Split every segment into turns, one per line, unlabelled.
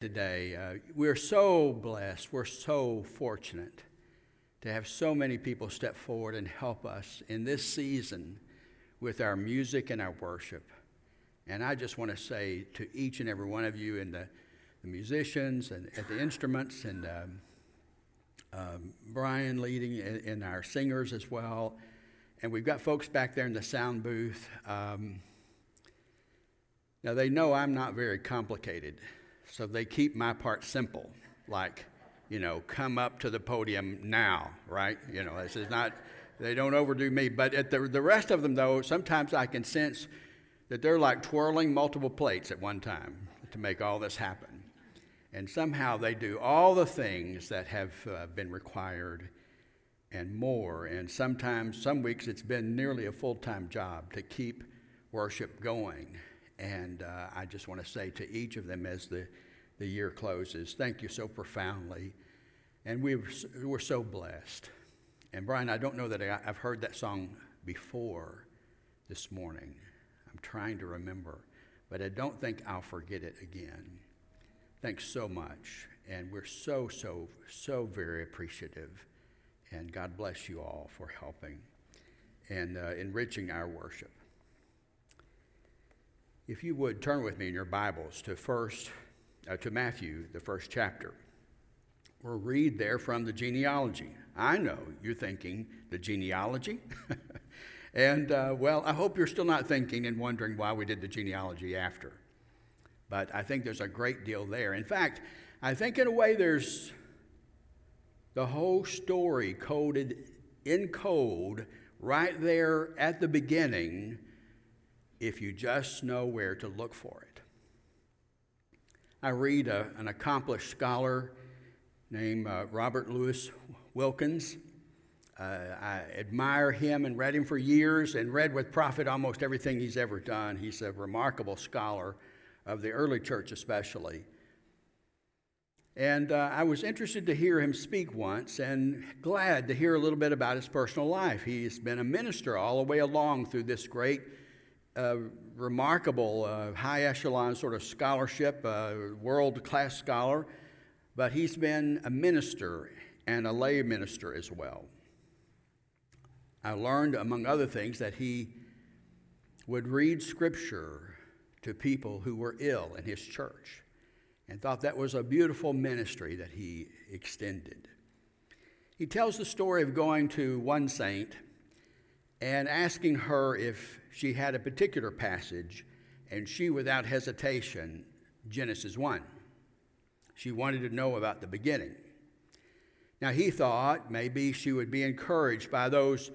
today. Uh, we're so blessed, we're so fortunate to have so many people step forward and help us in this season with our music and our worship. And I just want to say to each and every one of you, and the, the musicians and at the instruments, and um, um, Brian leading and, our singers as well. And we've got folks back there in the sound booth. Um, now, they know I'm not very complicated. So they keep my part simple, like, you know, come up to the podium now, right? You know, this is not, they don't overdo me. But at the, the rest of them, though, sometimes I can sense that they're like twirling multiple plates at one time to make all this happen. And somehow they do all the things that have uh, been required and more. And sometimes, some weeks, it's been nearly a full time job to keep worship going. And uh, I just want to say to each of them as the, the year closes, thank you so profoundly. And we were, we were so blessed. And Brian, I don't know that I, I've heard that song before this morning. I'm trying to remember, but I don't think I'll forget it again. Thanks so much. And we're so, so, so very appreciative. And God bless you all for helping and uh, enriching our worship. If you would turn with me in your Bibles to first uh, to Matthew, the first chapter. We'll read there from the genealogy. I know you're thinking the genealogy. and uh, well, I hope you're still not thinking and wondering why we did the genealogy after. But I think there's a great deal there. In fact, I think in a way there's the whole story coded in code right there at the beginning if you just know where to look for it. I read a, an accomplished scholar named uh, Robert Louis Wilkins. Uh, I admire him and read him for years and read with profit almost everything he's ever done. He's a remarkable scholar of the early church, especially. And uh, I was interested to hear him speak once and glad to hear a little bit about his personal life. He's been a minister all the way along through this great a remarkable uh, high echelon sort of scholarship, world class scholar, but he's been a minister and a lay minister as well. I learned, among other things, that he would read scripture to people who were ill in his church and thought that was a beautiful ministry that he extended. He tells the story of going to one saint and asking her if she had a particular passage, and she, without hesitation, Genesis 1. She wanted to know about the beginning. Now, he thought maybe she would be encouraged by those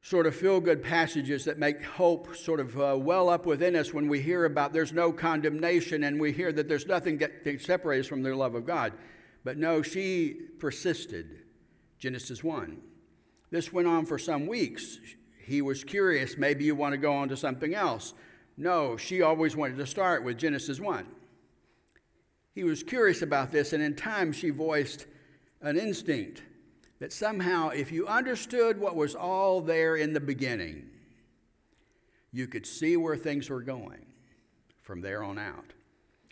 sort of feel good passages that make hope sort of uh, well up within us when we hear about there's no condemnation and we hear that there's nothing that separates us from the love of God. But no, she persisted. Genesis 1. This went on for some weeks. He was curious, maybe you want to go on to something else. No, she always wanted to start with Genesis 1. He was curious about this, and in time she voiced an instinct that somehow, if you understood what was all there in the beginning, you could see where things were going from there on out.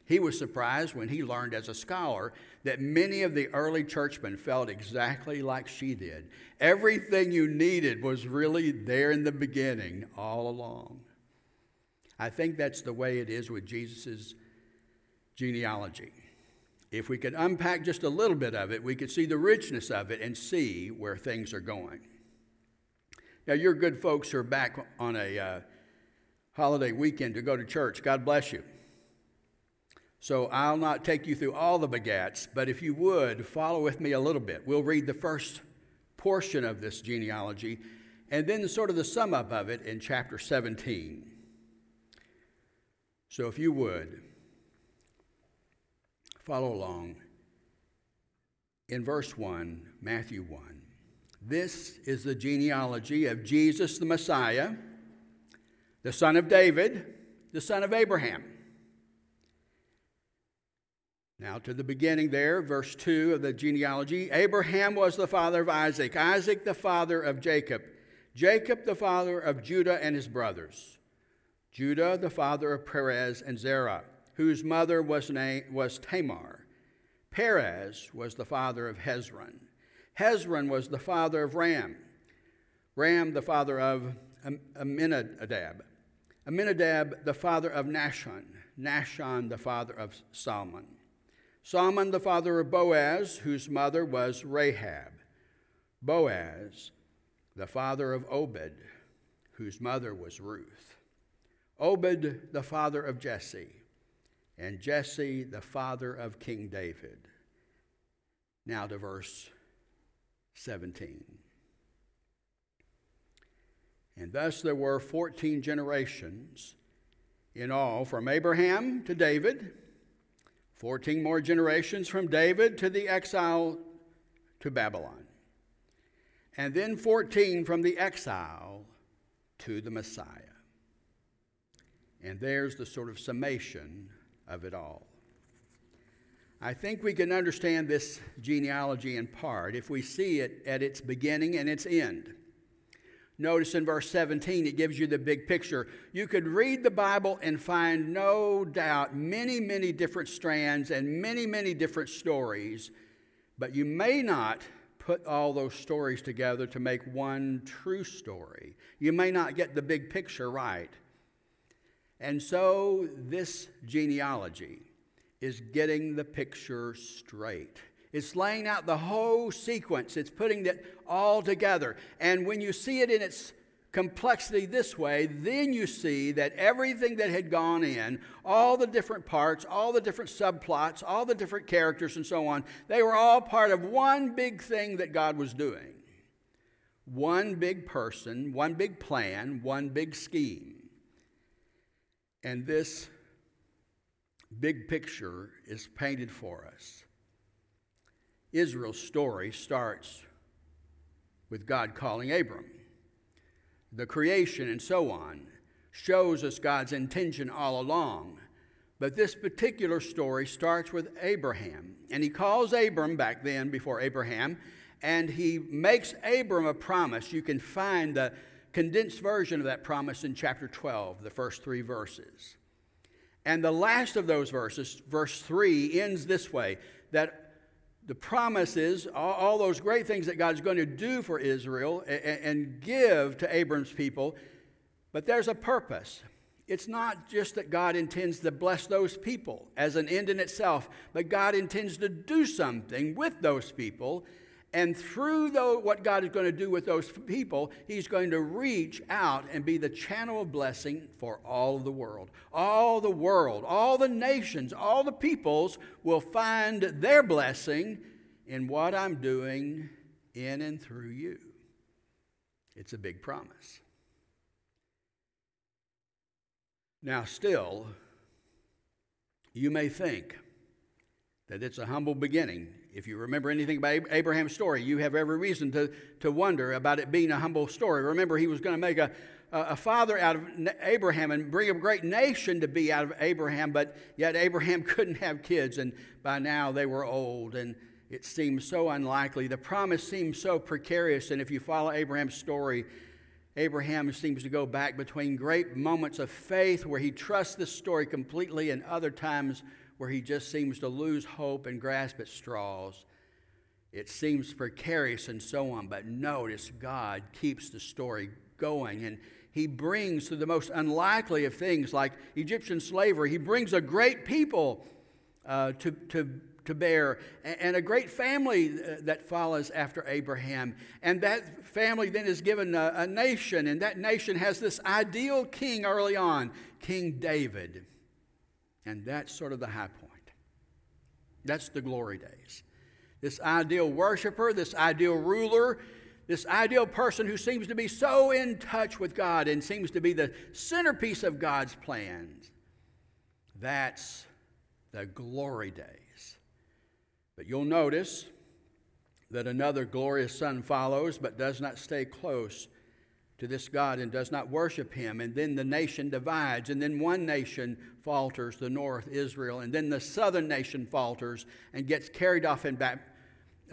He was surprised when he learned as a scholar that many of the early churchmen felt exactly like she did. Everything you needed was really there in the beginning all along. I think that's the way it is with Jesus' genealogy. If we could unpack just a little bit of it, we could see the richness of it and see where things are going. Now, you're good folks are back on a uh, holiday weekend to go to church. God bless you. So I'll not take you through all the begats, but if you would, follow with me a little bit. We'll read the first portion of this genealogy and then sort of the sum up of it in chapter 17. So if you would, follow along. In verse 1, Matthew 1, this is the genealogy of Jesus the Messiah, the son of David, the son of Abraham. Now, to the beginning there, verse 2 of the genealogy Abraham was the father of Isaac, Isaac the father of Jacob, Jacob the father of Judah and his brothers, Judah the father of Perez and Zerah, whose mother was, named, was Tamar. Perez was the father of Hezron. Hezron was the father of Ram. Ram, the father of Amminadab. Amminadab, the father of Nahshon. Nahshon, the father of Salmon. Salmon, the father of Boaz, whose mother was Rahab. Boaz, the father of Obed, whose mother was Ruth. Obed, the father of Jesse, and Jesse, the father of King David. Now to verse 17. And thus there were 14 generations in all from Abraham to David, 14 more generations from David to the exile to Babylon, and then 14 from the exile to the Messiah. And there's the sort of summation of it all. I think we can understand this genealogy in part if we see it at its beginning and its end. Notice in verse 17, it gives you the big picture. You could read the Bible and find no doubt many, many different strands and many, many different stories, but you may not put all those stories together to make one true story. You may not get the big picture right. And so, this genealogy is getting the picture straight. It's laying out the whole sequence, it's putting it all together. And when you see it in its complexity this way, then you see that everything that had gone in, all the different parts, all the different subplots, all the different characters, and so on, they were all part of one big thing that God was doing. One big person, one big plan, one big scheme. And this big picture is painted for us. Israel's story starts with God calling Abram. The creation and so on shows us God's intention all along. But this particular story starts with Abraham. And he calls Abram back then, before Abraham, and he makes Abram a promise. You can find the condensed version of that promise in chapter 12, the first three verses. And the last of those verses, verse 3, ends this way that the promises, all, all, those great things that God's going to do for Israel and, and give to Abram's people, but there's a purpose. It's not just that God intends to bless those people as an end in itself, but God intends to do something with those people. And through what God is going to do with those people, He's going to reach out and be the channel of blessing for all of the world. All the world, all the nations, all the peoples will find their blessing in what I'm doing in and through you. It's a big promise. Now, still, you may think that it's a humble beginning if you remember anything about Abraham's story, you have every reason to, to wonder about it being a humble story. Remember, he was going to make a, a father out of Abraham and bring a great nation to be out of Abraham, but yet Abraham couldn't have kids, and by now they were old, and it seemed so unlikely. The promise seemed so precarious, and if you follow Abraham's story, Abraham seems to go back between great moments of faith where he trusts this story completely and other times where he just seems to lose hope and grasp at straws. It seems precarious and so on, but notice God keeps the story going and he brings to the most unlikely of things like Egyptian slavery, he brings a great people uh, to, to, to bear and a great family uh, that follows after Abraham. And that family then is given a, a nation, and that nation has this ideal king early on, King David. And that's sort of the high point. That's the glory days. This ideal worshiper, this ideal ruler, this ideal person who seems to be so in touch with God and seems to be the centerpiece of God's plans. That's the glory days. But you'll notice that another glorious son follows but does not stay close to this God and does not worship him. And then the nation divides, and then one nation falters, the north, Israel, and then the southern nation falters and gets carried off in ba-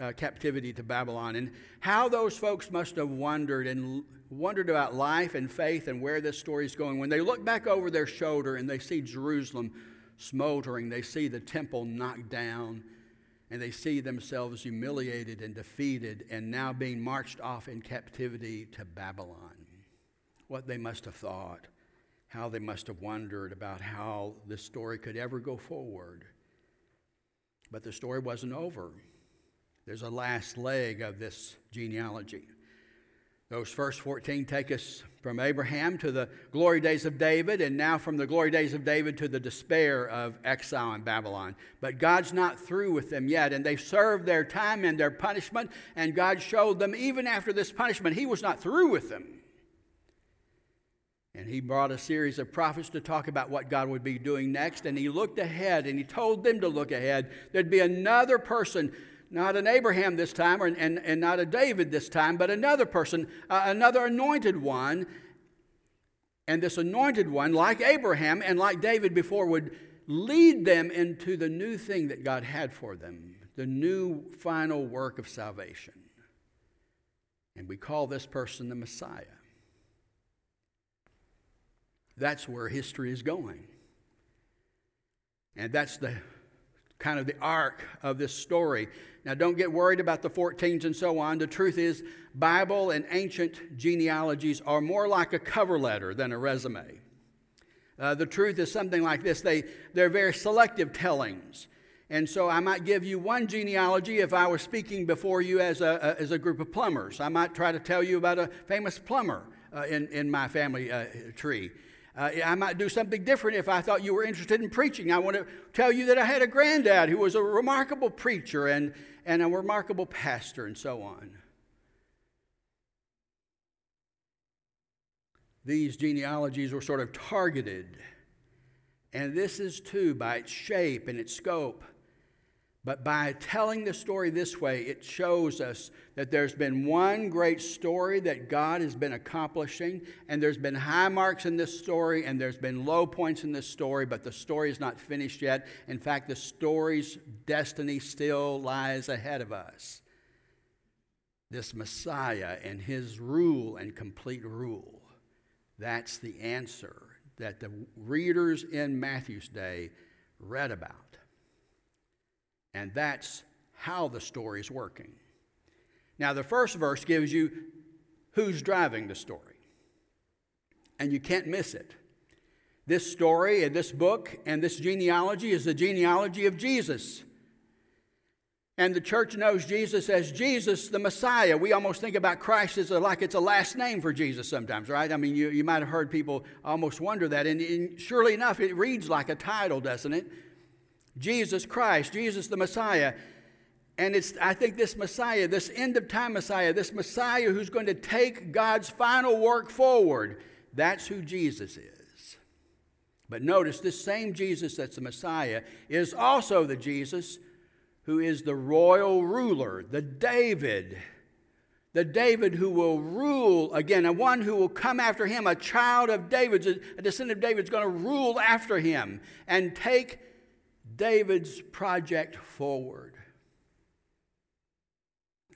uh, captivity to Babylon. And how those folks must have wondered and wondered about life and faith and where this story is going when they look back over their shoulder and they see Jerusalem smoldering. They see the temple knocked down and they see themselves humiliated and defeated and now being marched off in captivity to Babylon. What they must have thought, how they must have wondered about how this story could ever go forward. But the story wasn't over. There's a last leg of this genealogy. Those first 14 take us from Abraham to the glory days of David, and now from the glory days of David to the despair of exile in Babylon. But God's not through with them yet, and they've served their time and their punishment, and God showed them, even after this punishment, He was not through with them. And He brought a series of prophets to talk about what God would be doing next, and He looked ahead, and He told them to look ahead. There'd be another person not an Abraham this time, or, and, and not a David this time, but another person, uh, another anointed one. And this anointed one, like Abraham and like David before, would lead them into the new thing that God had for them, the new final work of salvation. And we call this person the Messiah. That's where history is going. And that's the kind of the arc of this story. Now, don't get worried about the 14s and so on. The truth is, Bible and ancient genealogies are more like a cover letter than a resume. Uh, the truth is something like this they, they're very selective tellings. And so I might give you one genealogy if I was speaking before you as a, a as a group of plumbers. I might try to tell you about a famous plumber uh, in, in my family uh, tree. Uh, I might do something different if I thought you were interested in preaching. I want to tell you that I had a granddad who was a remarkable preacher and, and a remarkable pastor, and so on. These genealogies were sort of targeted. And this is too, by its shape and its scope, but by telling the story this way, it shows us that there's been one great story that God has been accomplishing, and there's been high marks in this story, and there's been low points in this story, but the story is not finished yet. In fact, the story's destiny still lies ahead of us. This Messiah and his rule and complete rule. That's the answer that the readers in Matthew's day read about. And that's how the story is working. Now, the first verse gives you who's driving the story, and you can't miss it. This story and this book and this genealogy is the genealogy of Jesus. And the church knows Jesus as Jesus, the Messiah. We almost think about Christ as a, like it's a last name for Jesus sometimes, right? I mean, you, you might have heard people almost wonder that. And, and surely enough, it reads like a title, doesn't it? Jesus Christ, Jesus the Messiah. And it's, I think, this Messiah, this end of time Messiah, this Messiah who's going to take God's final work forward, that's who Jesus is. But notice this same Jesus that's the Messiah is also the Jesus who is the royal ruler, the David, the David who will rule again, and one who will come after him, a child of David's, a descendant of David's going to rule after him and take David's project forward.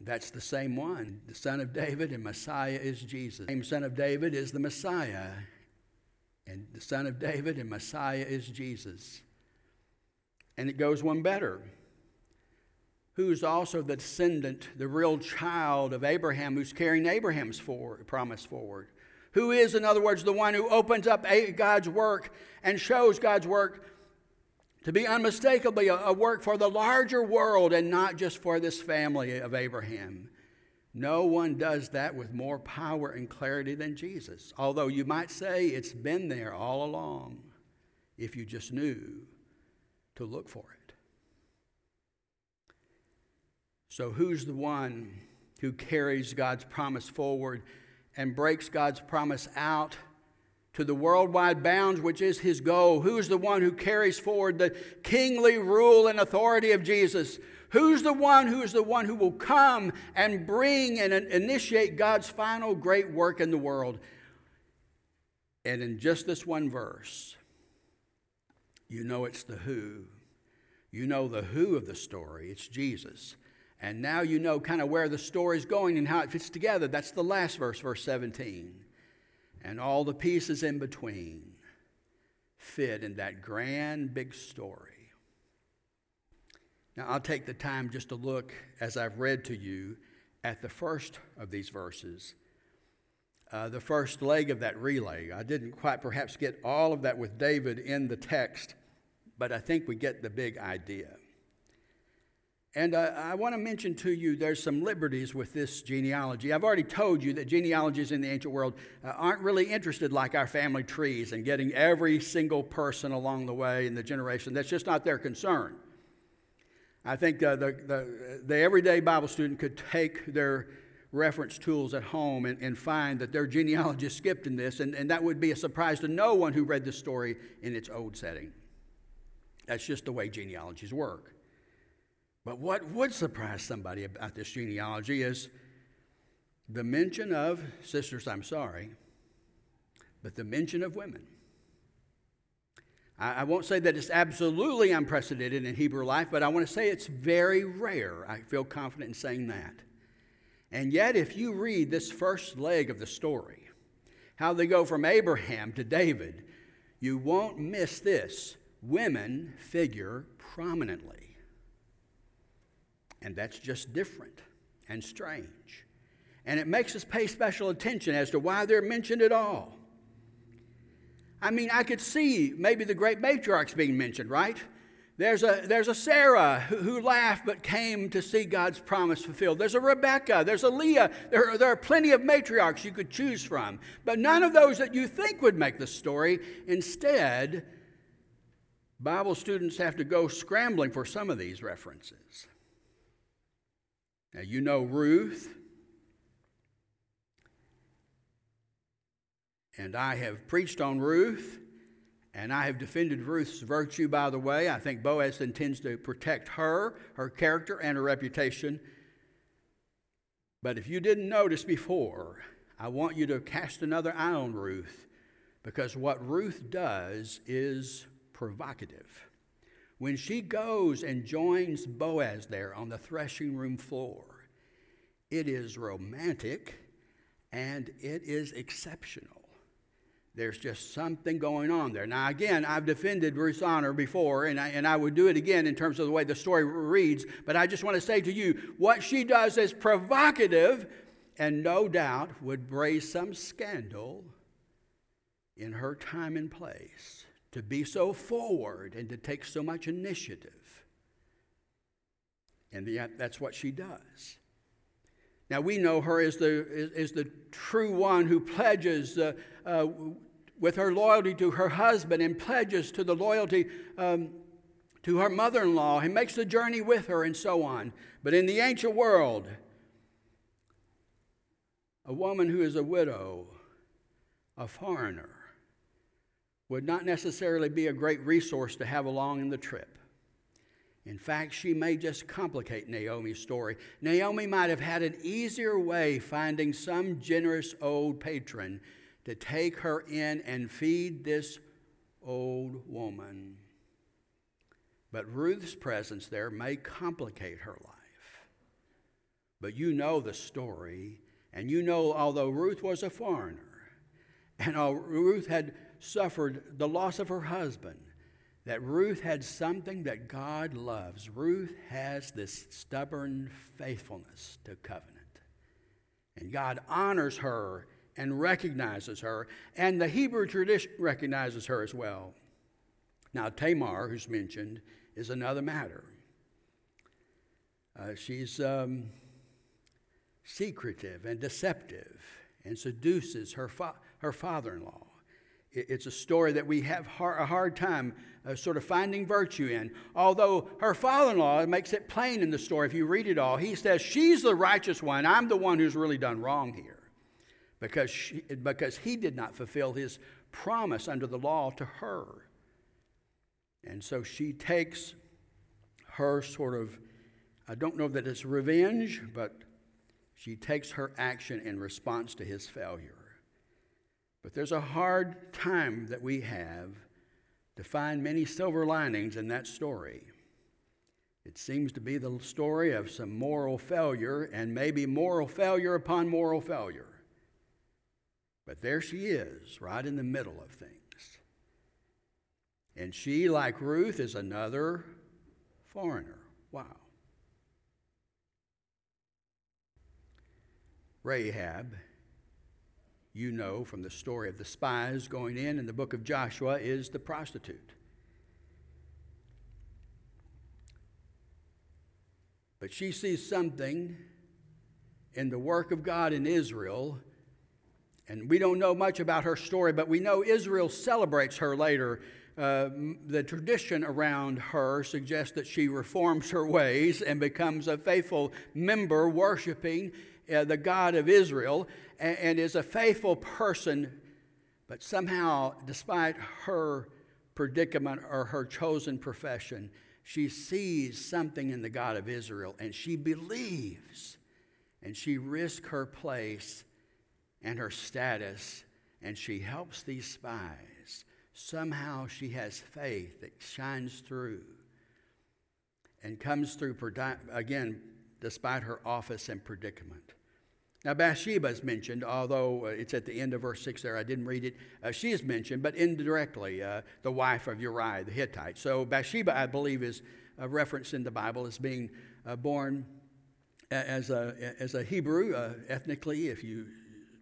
That's the same one. The son of David and Messiah is Jesus. The same son of David is the Messiah. And the son of David and Messiah is Jesus. And it goes one better. Who's also the descendant, the real child of Abraham, who's carrying Abraham's for, promise forward? Who is, in other words, the one who opens up God's work and shows God's work to be unmistakably a, a work for the larger world and not just for this family of Abraham. No one does that with more power and clarity than Jesus. Although you might say it's been there all along if you just knew to look for it. So, who's the one who carries God's promise forward and breaks God's promise out to the worldwide bounds, which is his goal? Who's the one who carries forward the kingly rule and authority of Jesus? Who's the one who is the one who will come and bring and initiate God's final great work in the world? And in just this one verse, you know it's the who. You know the who of the story. It's Jesus. And now you know kind of where the story is going and how it fits together. That's the last verse, verse 17 and all the pieces in between. fit in that grand big story. Now, I'll take the time just to look, as I've read to you, at the first of these verses, uh, the first leg of that relay. I didn't quite perhaps get all of that with David in the text, but I think we get the big idea. And uh, I want to mention to you there's some liberties with this genealogy. I've already told you that genealogies in the ancient world uh, aren't really interested like our family trees and getting every single person along the way in the generation. That's just not their concern. I think uh, the, the, the everyday Bible student could take their reference tools at home and, and find that their genealogy skipped in this, and, and that would be a surprise to no one who read the story in its old setting. That's just the way genealogies work. But what would surprise somebody about this genealogy is the mention of, sisters, I'm sorry, but the mention of women. I, won't say that it's absolutely unprecedented in Hebrew life, but I want to say it's very rare. I feel confident in saying that. And yet, if you read this first leg of the story, how they go from Abraham to David, you won't miss this. Women figure prominently. And that's just different and strange. And it makes us pay special attention as to why they're mentioned at all. I mean, I could see maybe the great matriarchs being mentioned, right? There's a, there's a Sarah who, who, laughed but came to see God's promise fulfilled. There's a Rebecca. There's a Leah. There, are, there are plenty of matriarchs you could choose from, but none of those that you think would make the story. Instead, Bible students have to go scrambling for some of these references. Now, you know Ruth, And I have preached on Ruth, and I have defended Ruth's virtue, by the way. I think Boaz intends to protect her, her character, and her reputation. But if you didn't notice before, I want you to cast another eye on Ruth because what Ruth does is provocative. When she goes and joins Boaz there on the threshing room floor, it is romantic and it is exceptional. There's just something going on there. Now, again, I've defended Ruth's honor before, and I, and I would do it again in terms of the way the story reads, but I just want to say to you what she does is provocative and no doubt would raise some scandal in her time and place to be so forward and to take so much initiative. And that's what she does. Now, we know her as the, as the true one who pledges uh, uh, with her loyalty to her husband and pledges to the loyalty um, to her mother in law and makes the journey with her and so on. But in the ancient world, a woman who is a widow, a foreigner, would not necessarily be a great resource to have along in the trip. In fact, she may just complicate Naomi's story. Naomi might have had an easier way finding some generous old patron to take her in and feed this old woman. But Ruth's presence there may complicate her life. But you know the story, and you know, although Ruth was a foreigner, and Ruth had suffered the loss of her husband, that Ruth had something that God loves. Ruth has this stubborn faithfulness to covenant. And God honors her and recognizes her, and the Hebrew tradition recognizes her as well. Now, Tamar, who's mentioned, is another matter. Uh, she's um, secretive and deceptive and seduces her, fa- her father in law. It's a story that we have a hard time uh, sort of finding virtue in. Although her father in law makes it plain in the story, if you read it all, he says, She's the righteous one. I'm the one who's really done wrong here because, she, because he did not fulfill his promise under the law to her. And so she takes her sort of, I don't know that it's revenge, but she takes her action in response to his failure. But there's a hard time that we have to find many silver linings in that story. It seems to be the story of some moral failure and maybe moral failure upon moral failure. But there she is, right in the middle of things. And she, like Ruth, is another foreigner. Wow. Rahab, you know from the story of the spies going in in the book of Joshua, is the prostitute. But she sees something in the work of God in Israel. And we don't know much about her story, but we know Israel celebrates her later. Uh, the tradition around her suggests that she reforms her ways and becomes a faithful member worshiping uh, the God of Israel and, and is a faithful person. But somehow, despite her predicament or her chosen profession, she sees something in the God of Israel and she believes and she risks her place and her status and she helps these spies. Somehow she has faith that shines through and comes through, again, despite her office and predicament. Now, Bathsheba is mentioned, although uh, it's at the end of verse 6 there. I didn't read it. Uh, she is mentioned, but indirectly, uh, the wife of Uriah the Hittite. So, Bathsheba, I believe, is referenced in the Bible as being uh, born as a, as a Hebrew, uh, ethnically, if you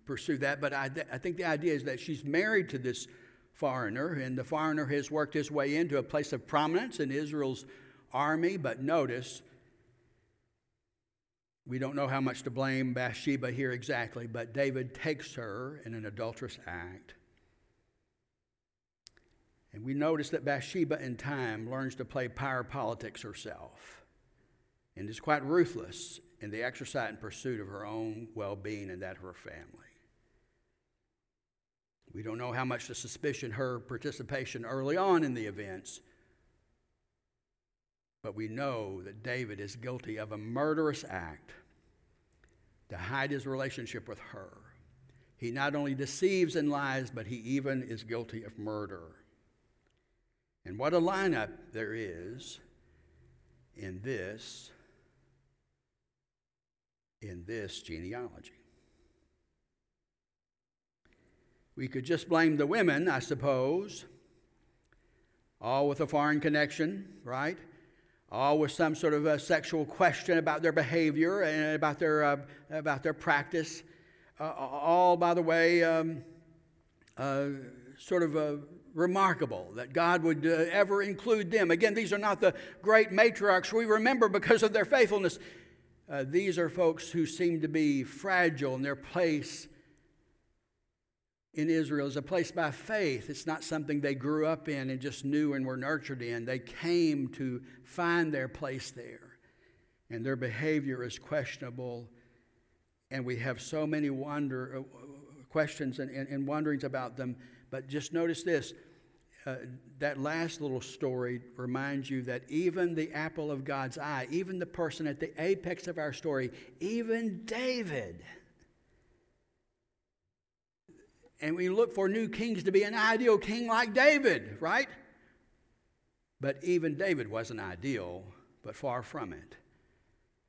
pursue that. But I, I think the idea is that she's married to this foreigner, and the foreigner has worked his way into a place of prominence in Israel's army. But notice, we don't know how much to blame Bathsheba here exactly, but David takes her in an adulterous act. And we notice that Bathsheba, in time, learns to play power politics herself and is quite ruthless in the exercise and pursuit of her own well being and that of her family. We don't know how much to suspicion her participation early on in the events, but we know that David is guilty of a murderous act to hide his relationship with her. He not only deceives and lies, but he even is guilty of murder. And what a lineup there is in this in this genealogy. We could just blame the women, I suppose, all with a foreign connection, right? All with some sort of a sexual question about their behavior and about their, uh, about their practice. Uh, all, by the way, um, uh, sort of uh, remarkable that God would uh, ever include them. Again, these are not the great matriarchs we remember because of their faithfulness. Uh, these are folks who seem to be fragile in their place in Israel is a place by faith. It's not something they grew up in and just knew and were nurtured in. They came to find their place there. And their behavior is questionable. And we have so many wonder, uh, questions and, and, and wonderings about them. But just notice this uh, that last little story reminds you that even the apple of God's eye, even the person at the apex of our story, even David, and we look for new kings to be an ideal king like David, right? But even David wasn't ideal, but far from it.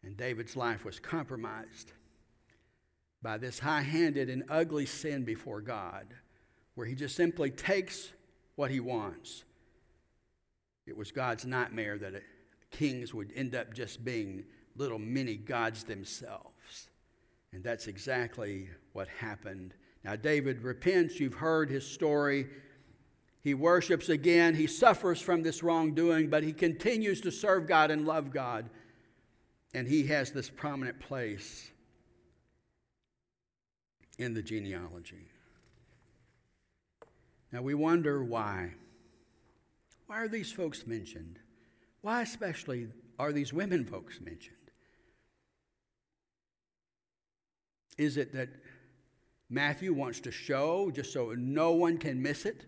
And David's life was compromised by this high handed and ugly sin before God, where he just simply takes what he wants. It was God's nightmare that uh, kings would end up just being little mini gods themselves. And that's exactly what happened now, David repents. You've heard his story. He worships again. He suffers from this wrongdoing, but he continues to serve God and love God. And he has this prominent place in the genealogy. Now, we wonder why. Why are these folks mentioned? Why, especially, are these women folks mentioned? Is it that Matthew wants to show, just so no one can miss it,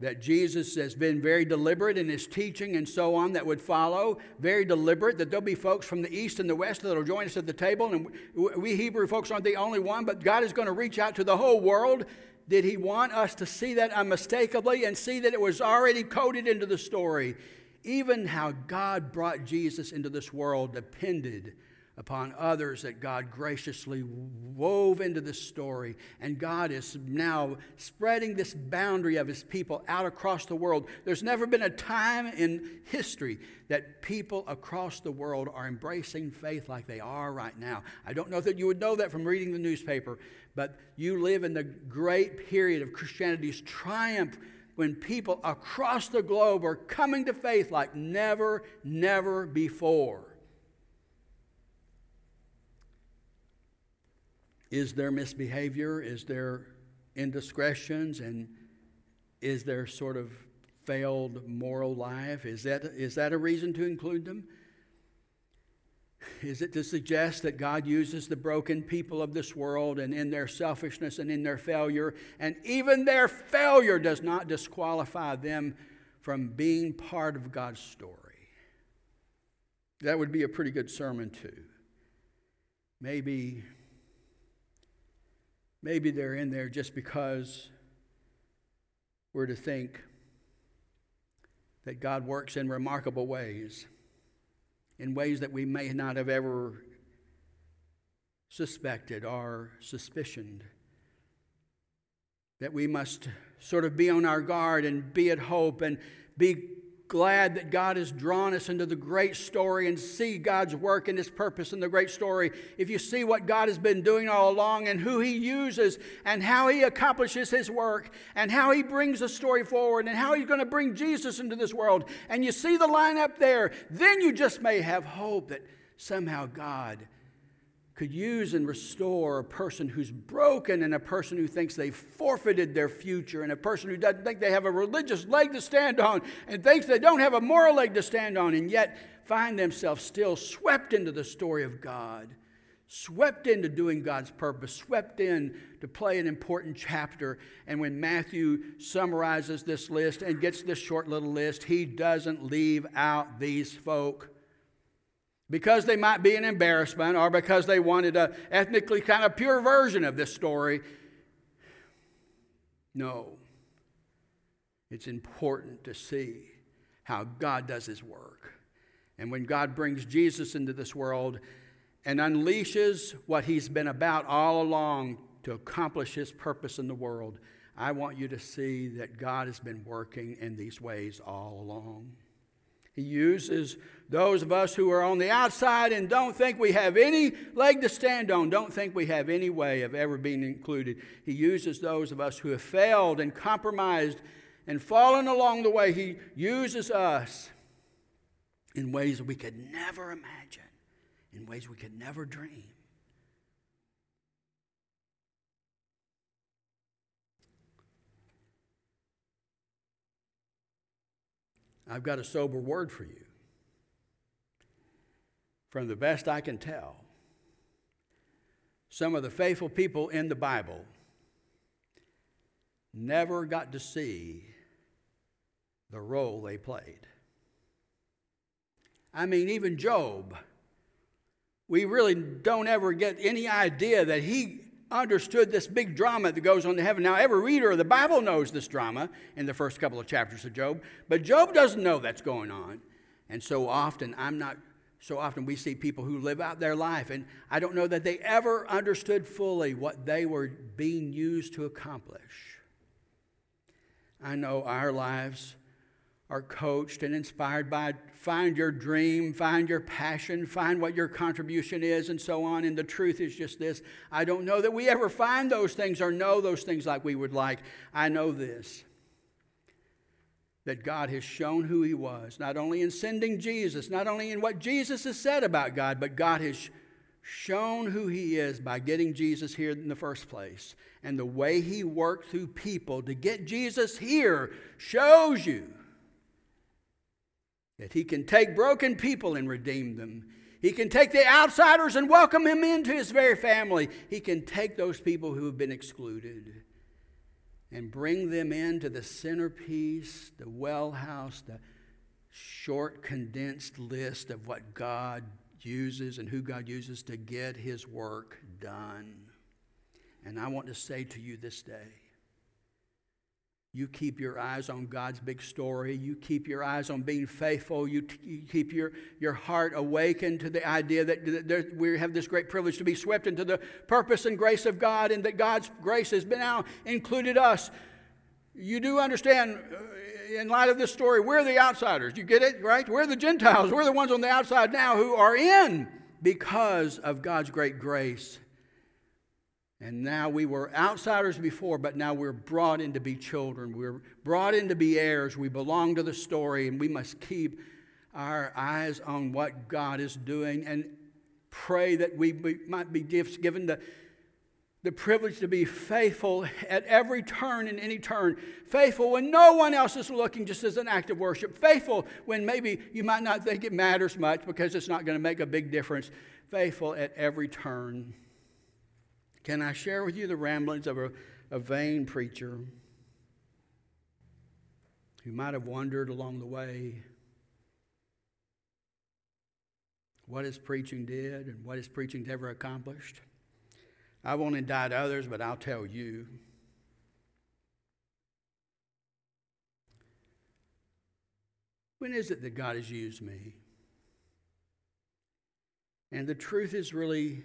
that Jesus has been very deliberate in his teaching and so on that would follow, very deliberate, that there'll be folks from the east and the west that'll join us at the table. And we Hebrew folks aren't the only one, but God is going to reach out to the whole world. Did he want us to see that unmistakably and see that it was already coded into the story? Even how God brought Jesus into this world depended upon others that God graciously wove into this story. And God is now spreading this boundary of His people out across the world. There's never been a time in history that people across the world are embracing faith like they are right now. I don't know that you would know that from reading the newspaper, but you live in the great period of Christianity's triumph when people across the globe are coming to faith like never, never before. Is there misbehavior? Is there indiscretions? And is there sort of failed moral life? Is that, is that a reason to include them? Is it to suggest that God uses the broken people of this world and in their selfishness and in their failure, and even their failure does not disqualify them from being part of God's story? That would be a pretty good sermon, too. Maybe Maybe they're in there just because we're to think that God works in remarkable ways, in ways that we may not have ever suspected or suspicioned. That we must sort of be on our guard and be at hope and be glad that God has drawn us into the great story and see God's work and His purpose in the great story. If you see what God has been doing all along and who He uses and how He accomplishes His work and how He brings the story forward and how He's going to bring Jesus into this world, and you see the line up there, then you just may have hope that somehow God could use and restore a person who's broken and a person who thinks they've forfeited their future and a person who doesn't think they have a religious leg to stand on and thinks they don't have a moral leg to stand on and yet find themselves still swept into the story of God, swept into doing God's purpose, swept in to play an important chapter. And when Matthew summarizes this list and gets this short little list, he doesn't leave out these folk because they might be an embarrassment or because they wanted a ethnically kind of pure version of this story. No. It's important to see how God does his work. And when God brings Jesus into this world and unleashes what he's been about all along to accomplish his purpose in the world, I want you to see that God has been working in these ways all along. He uses those of us who are on the outside and don't think we have any leg to stand on, don't think we have any way of ever being included. He uses those of us who have failed and compromised and fallen along the way. He uses us in ways we could never imagine, in ways we could never dream. I've got a sober word for you. From the best I can tell, some of the faithful people in the Bible never got to see the role they played. I mean, even Job, we really don't ever get any idea that he understood this big drama that goes on in heaven. Now, every reader of the Bible knows this drama in the first couple of chapters of Job, but Job doesn't know that's going on. And so often, I'm not, so often we see people who live out their life, and I don't know that they ever understood fully what they were being used to accomplish. I know our lives are coached and inspired by find your dream, find your passion, find what your contribution is, and so on. And the truth is just this I don't know that we ever find those things or know those things like we would like. I know this that God has shown who He was, not only in sending Jesus, not only in what Jesus has said about God, but God has shown who He is by getting Jesus here in the first place. And the way He worked through people to get Jesus here shows you that He can take broken people and redeem them. He can take the outsiders and welcome them into His very family. He can take those people who have been excluded and bring them into the centerpiece, the well house, the short, condensed list of what God uses and who God uses to get His work done. And I want to say to you this day you keep your eyes on God's big story. You keep your eyes on being faithful. You, t- you keep your, your heart awakened to the idea that, that we have this great privilege to be swept into the purpose and grace of God and that God's grace has been now included us. You do understand, uh, in light of this story, we're the outsiders. You get it, right? We're the Gentiles. We're the ones on the outside now who are in because of God's great grace and now we were outsiders before, but now we're brought in to be children. We're brought in to be heirs. We belong to the story, and we must keep our eyes on what God is doing and pray that we might be gifts given the, the privilege to be faithful at every turn and any turn. Faithful when no one else is looking, just as an act of worship. Faithful when maybe you might not think it matters much because it's not going to make a big difference. Faithful at every turn. Can I share with you the ramblings of a, a vain preacher who might have wondered along the way what his preaching did and what his preaching ever accomplished? I won't indict others, but I'll tell you. When is it that God has used me? And the truth is really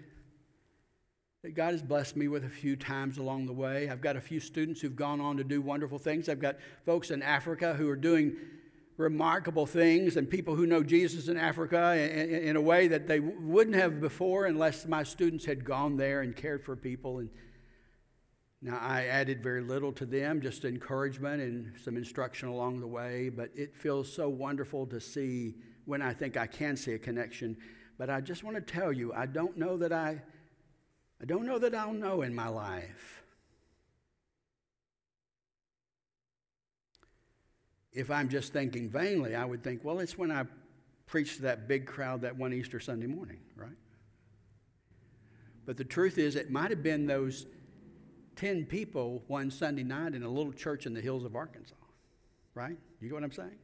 God has blessed me with a few times along the way. I've got a few students who've gone on to do wonderful things. I've got folks in Africa who are doing remarkable things and people who know Jesus in Africa in, a way that they wouldn't have before unless my students had gone there and cared for people. And now I added very little to them, just encouragement and some instruction along the way. But it feels so wonderful to see when I think I can see a connection. But I just want to tell you, I don't know that I I don't know that I'll know in my life. If I'm just thinking vainly, I would think, well, it's when I preached to that big crowd that one Easter Sunday morning, right? But the truth is, it might have been those 10 people one Sunday night in a little church in the hills of Arkansas, right? You get what I'm saying?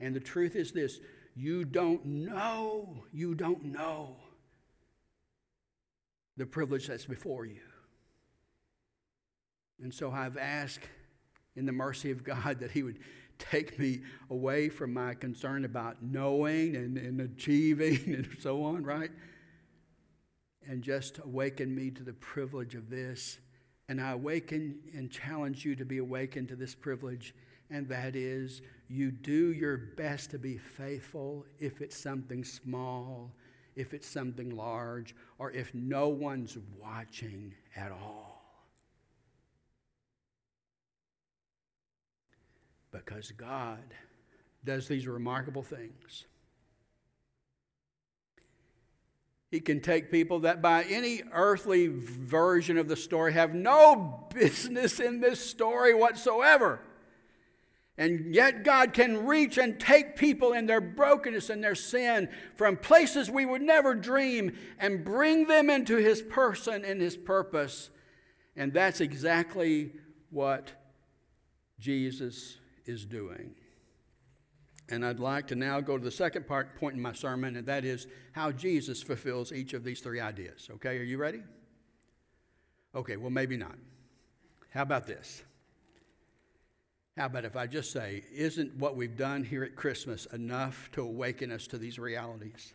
And the truth is this you don't know, you don't know the privilege that's before you. And so I've asked in the mercy of God that He would take me away from my concern about knowing and, and achieving and so on, right? And just awaken me to the privilege of this. And I awaken and challenge you to be awakened to this privilege, and that is you do your best to be faithful if it's something small if it's something large, or if no one's watching at all. Because God does these remarkable things. He can take people that, by any earthly version of the story, have no business in this story whatsoever. And yet, God can reach and take people in their brokenness and their sin from places we would never dream and bring them into His person and His purpose. And that's exactly what Jesus is doing. And I'd like to now go to the second part, point in my sermon, and that is how Jesus fulfills each of these three ideas. Okay, are you ready? Okay, well, maybe not. How about this? How about if I just say, isn't what we've done here at Christmas enough to awaken us to these realities?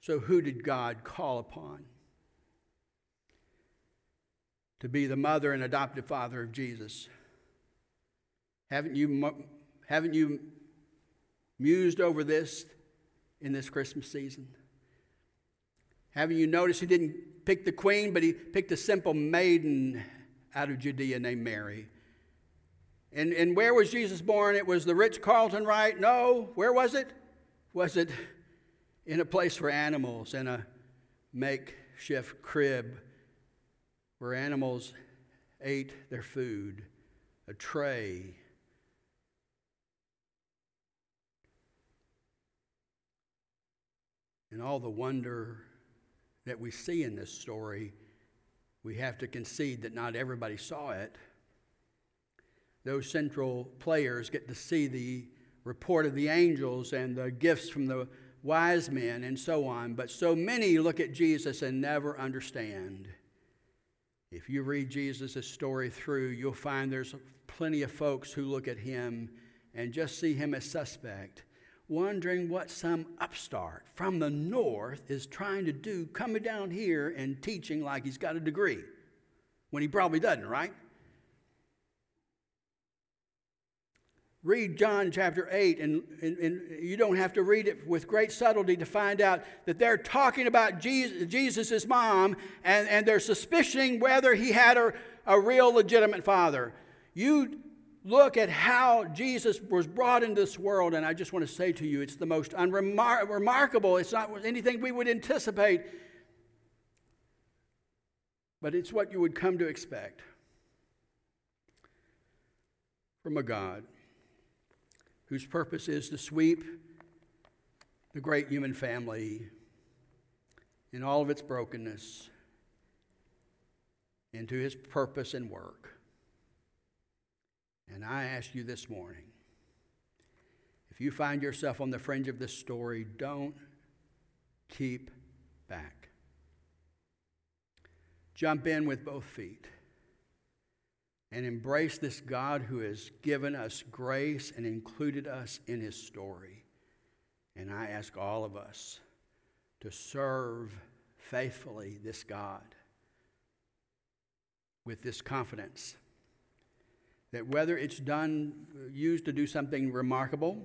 So, who did God call upon to be the mother and adoptive father of Jesus? Haven't you, haven't you mused over this in this Christmas season? Haven't you noticed he didn't pick the queen, but he picked a simple maiden out of Judea named Mary? And, and where was Jesus born? It was the Ritz-Carlton, right? No. Where was it? Was it in a place for animals, in a makeshift crib where animals ate their food, a tray? And all the wonder that we see in this story, we have to concede that not everybody saw it. Those central players get to see the report of the angels and the gifts from the wise men and so on, but so many look at Jesus and never understand. If you read Jesus' story through, you'll find there's plenty of folks who look at him and just see him as suspect, wondering what some upstart from the north is trying to do coming down here and teaching like he's got a degree when he probably doesn't, right? Read John chapter 8, and, and, and, you don't have to read it with great subtlety to find out that they're talking about Jesus' mom and, and they're suspicioning whether he had a, a real legitimate father. You look at how Jesus was brought into this world, and I just want to say to you, it's the most unremarkable. It's not anything we would anticipate, but it's what you would come to expect from a God whose purpose is to sweep the great human family in all of its brokenness into his purpose and work. And I ask you this morning if you find yourself on the fringe of this story, don't keep back. Jump in with both feet and embrace this God who has given us grace and included us in his story. And I ask all of us to serve faithfully this God with this confidence that whether it's done, used to do something remarkable,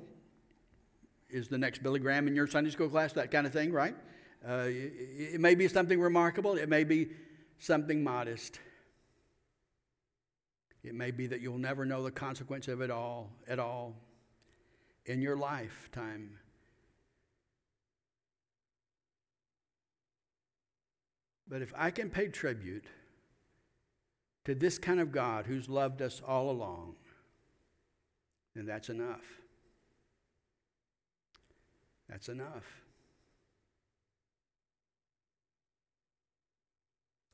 is the next Billy Graham in your Sunday school class, that kind of thing, right? Uh, it, it may be something remarkable, it may be something modest. It may be that you'll never know the consequence of it all at all in your lifetime. But if I can pay tribute to this kind of God who's loved us all along, then that's enough. That's enough.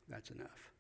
That's enough.